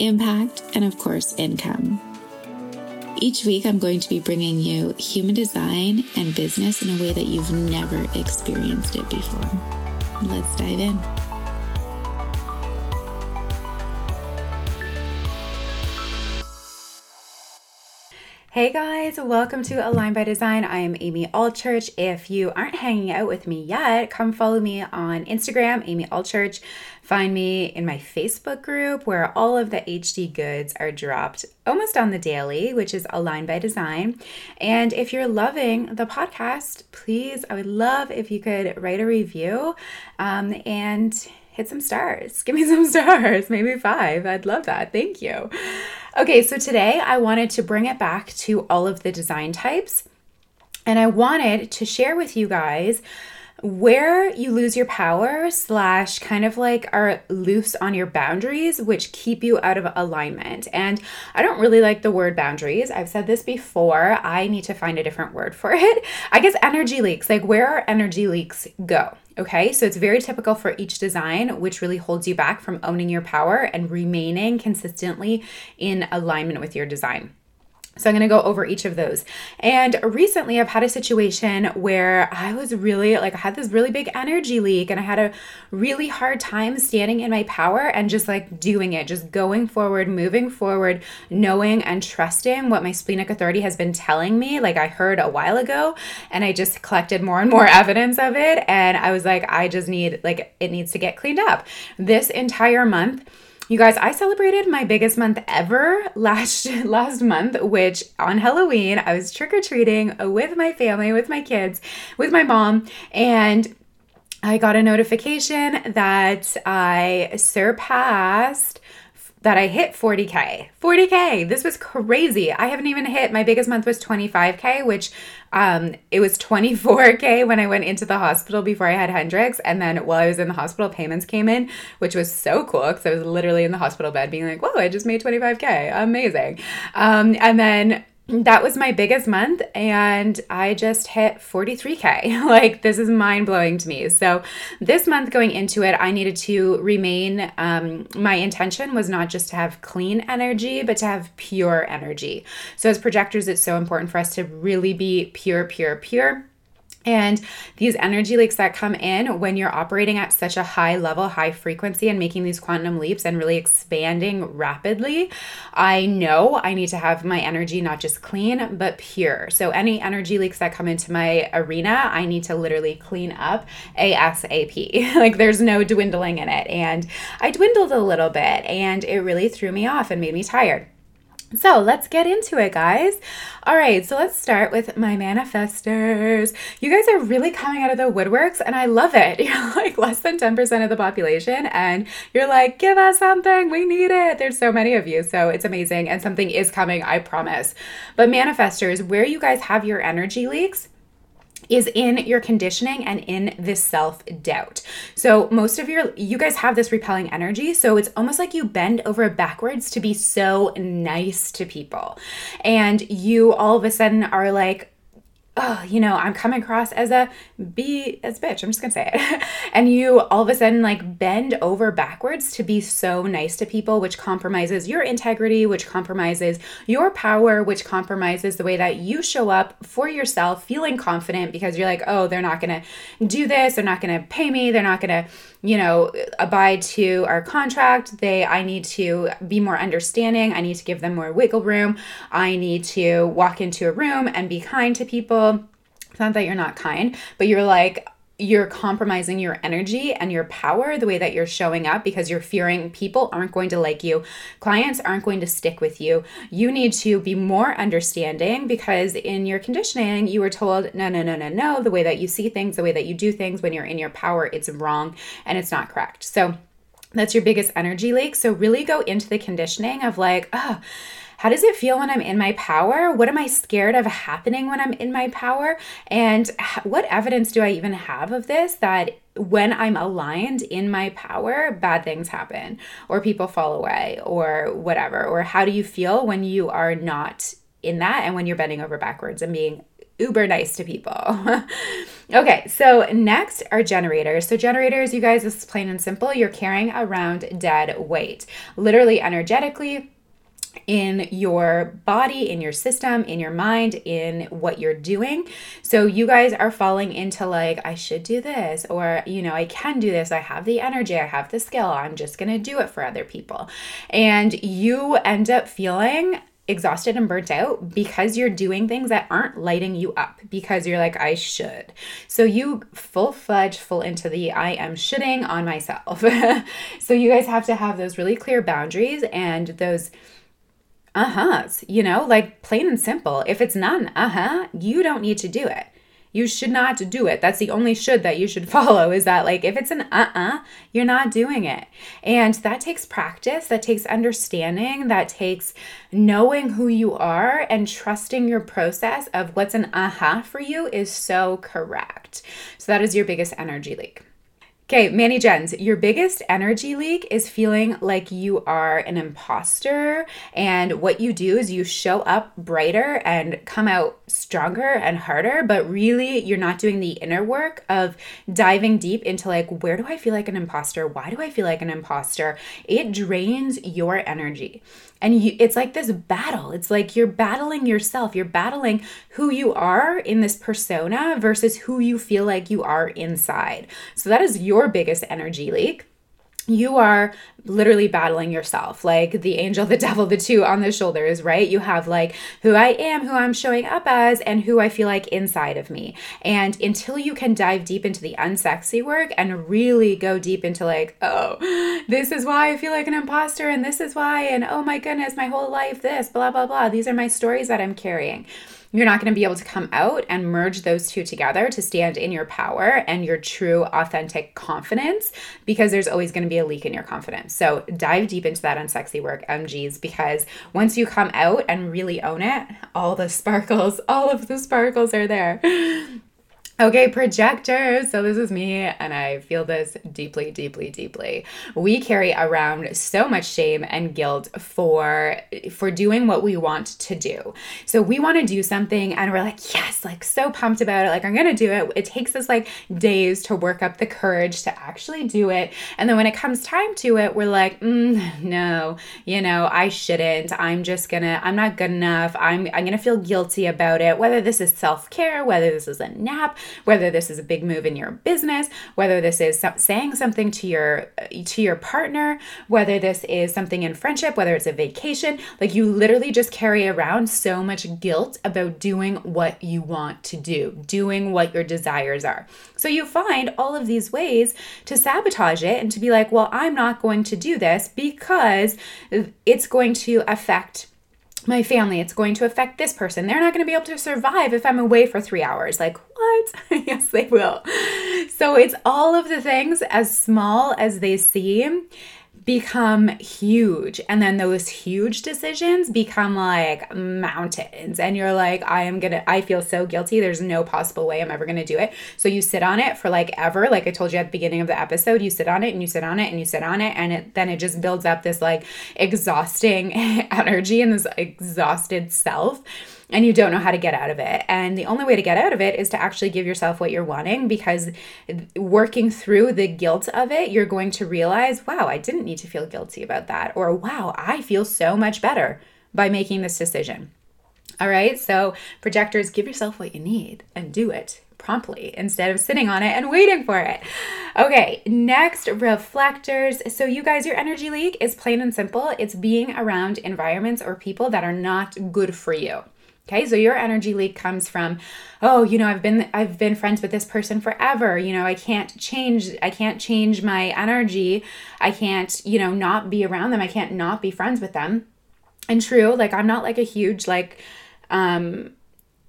impact, and of course, income. Each week, I'm going to be bringing you human design and business in a way that you've never experienced it before. Let's dive in. Hey guys, welcome to Align by Design. I am Amy Allchurch. If you aren't hanging out with me yet, come follow me on Instagram, Amy Allchurch. Find me in my Facebook group where all of the HD goods are dropped almost on the daily, which is Align by Design. And if you're loving the podcast, please, I would love if you could write a review um, and hit some stars. Give me some stars, maybe five. I'd love that. Thank you. Okay, so today I wanted to bring it back to all of the design types. And I wanted to share with you guys where you lose your power slash kind of like are loose on your boundaries which keep you out of alignment. And i don't really like the word boundaries. I've said this before. I need to find a different word for it. I guess energy leaks. Like where are energy leaks go Okay, so it's very typical for each design, which really holds you back from owning your power and remaining consistently in alignment with your design. So I'm going to go over each of those. And recently I've had a situation where I was really like I had this really big energy leak and I had a really hard time standing in my power and just like doing it, just going forward, moving forward, knowing and trusting what my splenic authority has been telling me like I heard a while ago and I just collected more and more evidence of it and I was like I just need like it needs to get cleaned up. This entire month you guys, I celebrated my biggest month ever last last month, which on Halloween I was trick or treating with my family, with my kids, with my mom, and I got a notification that I surpassed that I hit 40K. 40K. This was crazy. I haven't even hit my biggest month was 25K, which um it was 24K when I went into the hospital before I had Hendrix. And then while I was in the hospital, payments came in, which was so cool because I was literally in the hospital bed being like, whoa, I just made 25K. Amazing. Um, and then that was my biggest month and I just hit 43k. like this is mind blowing to me. So this month going into it, I needed to remain um, my intention was not just to have clean energy, but to have pure energy. So as projectors, it's so important for us to really be pure, pure, pure and these energy leaks that come in when you're operating at such a high level, high frequency, and making these quantum leaps and really expanding rapidly, I know I need to have my energy not just clean, but pure. So, any energy leaks that come into my arena, I need to literally clean up ASAP. like, there's no dwindling in it. And I dwindled a little bit, and it really threw me off and made me tired. So let's get into it, guys. All right, so let's start with my manifestors. You guys are really coming out of the woodworks, and I love it. You're like less than 10% of the population, and you're like, give us something. We need it. There's so many of you. So it's amazing, and something is coming, I promise. But manifestors, where you guys have your energy leaks, is in your conditioning and in this self doubt. So, most of your, you guys have this repelling energy. So, it's almost like you bend over backwards to be so nice to people. And you all of a sudden are like, oh, you know, I'm coming across as a B as bitch. I'm just gonna say it. and you all of a sudden like bend over backwards to be so nice to people, which compromises your integrity, which compromises your power, which compromises the way that you show up for yourself, feeling confident because you're like, oh, they're not gonna do this, they're not gonna pay me, they're not gonna you know abide to our contract. They i need to be more understanding. I need to give them more wiggle room. I need to walk into a room and be kind to people it's not that you're not kind but you're like you're compromising your energy and your power the way that you're showing up because you're fearing people aren't going to like you, clients aren't going to stick with you. You need to be more understanding because in your conditioning, you were told, no, no, no, no, no, the way that you see things, the way that you do things when you're in your power, it's wrong and it's not correct. So, That's your biggest energy leak. So, really go into the conditioning of like, oh, how does it feel when I'm in my power? What am I scared of happening when I'm in my power? And what evidence do I even have of this that when I'm aligned in my power, bad things happen or people fall away or whatever? Or how do you feel when you are not in that and when you're bending over backwards and being uber nice to people. okay, so next are generators. So, generators, you guys, this is plain and simple. You're carrying around dead weight, literally, energetically in your body, in your system, in your mind, in what you're doing. So you guys are falling into like, I should do this, or, you know, I can do this. I have the energy, I have the skill. I'm just going to do it for other people. And you end up feeling exhausted and burnt out because you're doing things that aren't lighting you up because you're like, I should. So you full fledged, full into the I am shoulding on myself. so you guys have to have those really clear boundaries and those uh-huhs, you know, like plain and simple. If it's not an uh-huh, you don't need to do it. You should not do it. That's the only should that you should follow is that, like, if it's an uh uh-uh, uh, you are not doing it. And that takes practice, that takes understanding, that takes knowing who you are and trusting your process of what's an uh huh for you is so correct. So, that is your biggest energy leak. Okay, ManiGens, your biggest energy leak is feeling like you are an imposter. And what you do is you show up brighter and come out stronger and harder, but really you're not doing the inner work of diving deep into like, where do I feel like an imposter? Why do I feel like an imposter? It drains your energy and you, it's like this battle it's like you're battling yourself you're battling who you are in this persona versus who you feel like you are inside so that is your biggest energy leak you are literally battling yourself. Like the angel the devil the two on the shoulders right? You have like who i am who i'm showing up as and who i feel like inside of me. And until you can dive deep into the unsexy work and really go deep into like oh this is why i feel like an imposter and this is why and oh my goodness my whole life this blah blah blah. These are my stories that i'm carrying you're not going to be able to come out and merge those two together to stand in your power and your true, authentic confidence because there's always going to be a leak in your confidence. So dive deep into that unsexy work, MGs, because once you come out and really own it, all the sparkles, all of the sparkles are there. Okay, projectors. So this is me, and I feel this deeply, deeply, deeply. We carry around so much shame and guilt for for doing what we want to do. So we want to do something, and we're like, yes, like so pumped about it. Like I'm gonna do it. It takes us like days to work up the courage to actually do it, and then when it comes time to it, we're like, mm, no, you know, I shouldn't. I'm just gonna. I'm not good enough. I'm I'm gonna feel guilty about it. Whether this is self care, whether this is a nap whether this is a big move in your business, whether this is saying something to your to your partner, whether this is something in friendship, whether it's a vacation, like you literally just carry around so much guilt about doing what you want to do, doing what your desires are. So you find all of these ways to sabotage it and to be like, well, I'm not going to do this because it's going to affect my family, it's going to affect this person. They're not going to be able to survive if I'm away for three hours. Like, what? yes, they will. So it's all of the things, as small as they seem, become huge. And then those huge decisions become like mountains. And you're like I am going to I feel so guilty. There's no possible way I'm ever going to do it. So you sit on it for like ever. Like I told you at the beginning of the episode you sit on it and you sit on it and you sit on it. And it then it just builds up this like exhausting energy and this exhausted self. And you don't know how to get out of it. And the only way to get out of it is to actually give yourself what you're wanting because working through the guilt of it, you're going to realize, wow, I didn't need to feel guilty about that. Or wow, I feel so much better by making this decision. All right, so projectors, give yourself what you need and do it promptly instead of sitting on it and waiting for it. Okay, next, reflectors. So, you guys, your energy leak is plain and simple it's being around environments or people that are not good for you. Okay, so your energy leak comes from, oh, you know, I've been I've been friends with this person forever. You know, I can't change I can't change my energy. I can't, you know, not be around them. I can't not be friends with them. And true, like I'm not like a huge like um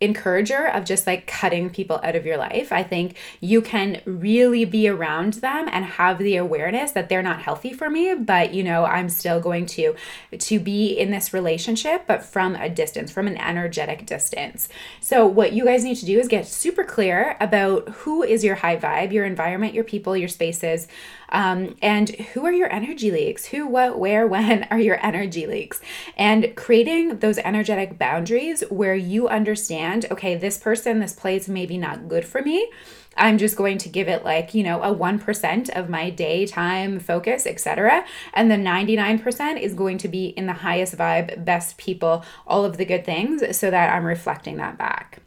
encourager of just like cutting people out of your life. I think you can really be around them and have the awareness that they're not healthy for me, but you know, I'm still going to to be in this relationship but from a distance, from an energetic distance. So what you guys need to do is get super clear about who is your high vibe, your environment, your people, your spaces, um, and who are your energy leaks? Who, what, where, when are your energy leaks? And creating those energetic boundaries where you understand, okay, this person, this place maybe not good for me. I'm just going to give it like, you know, a 1% of my daytime focus, etc. And the 99% is going to be in the highest vibe, best people, all of the good things so that I'm reflecting that back.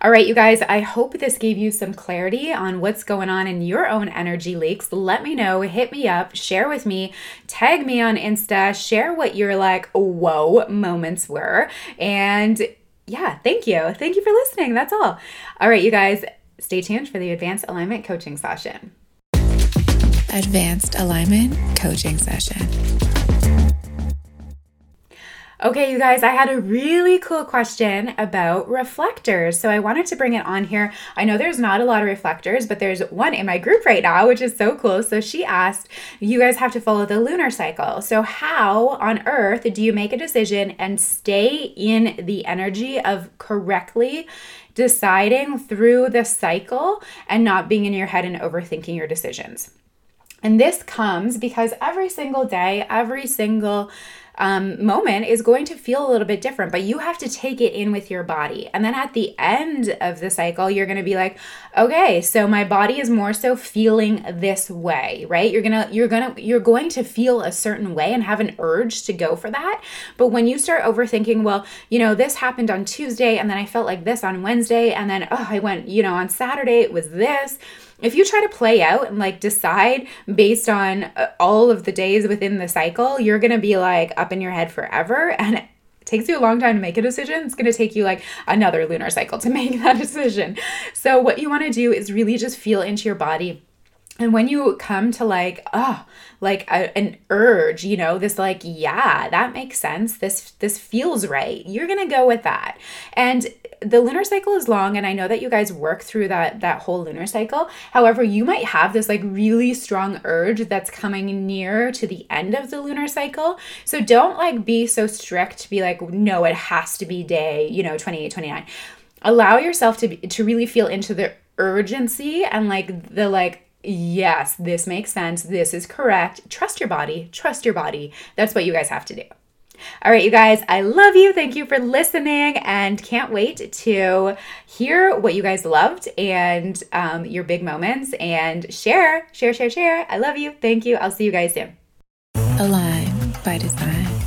All right, you guys, I hope this gave you some clarity on what's going on in your own energy leaks. Let me know, hit me up, share with me, tag me on Insta, share what your like, whoa moments were. And yeah, thank you. Thank you for listening. That's all. All right, you guys, stay tuned for the advanced alignment coaching session. Advanced alignment coaching session. Okay, you guys, I had a really cool question about reflectors. So I wanted to bring it on here. I know there's not a lot of reflectors, but there's one in my group right now, which is so cool. So she asked, You guys have to follow the lunar cycle. So, how on earth do you make a decision and stay in the energy of correctly? Deciding through the cycle and not being in your head and overthinking your decisions. And this comes because every single day, every single um, moment is going to feel a little bit different, but you have to take it in with your body. And then at the end of the cycle, you're going to be like, okay, so my body is more so feeling this way, right? You're going to, you're going to, you're going to feel a certain way and have an urge to go for that. But when you start overthinking, well, you know, this happened on Tuesday and then I felt like this on Wednesday and then, oh, I went, you know, on Saturday it was this if you try to play out and like decide based on uh, all of the days within the cycle, you're going to be like up in your head forever. And it takes you a long time to make a decision. It's going to take you like another lunar cycle to make that decision. So what you want to do is really just feel into your body. And when you come to like oh like a, an urge you know this like yeah that makes sense. This this feels right. You're gonna go with that. And the lunar cycle is long and i know that you guys work through that that whole lunar cycle however you might have this like really strong urge that's coming near to the end of the lunar cycle so don't like be so strict to be like no it has to be day you know 28 29 allow yourself to be, to really feel into the urgency and like the like yes, this makes sense. This is correct. Trust your body. Trust your body. That's what you guys have to do. All right, you guys, I love you. Thank you for listening and can't wait to hear what you guys loved and um, your big moments and share, share, share, share. I love you. Thank you. I'll see you guys soon. Align by design.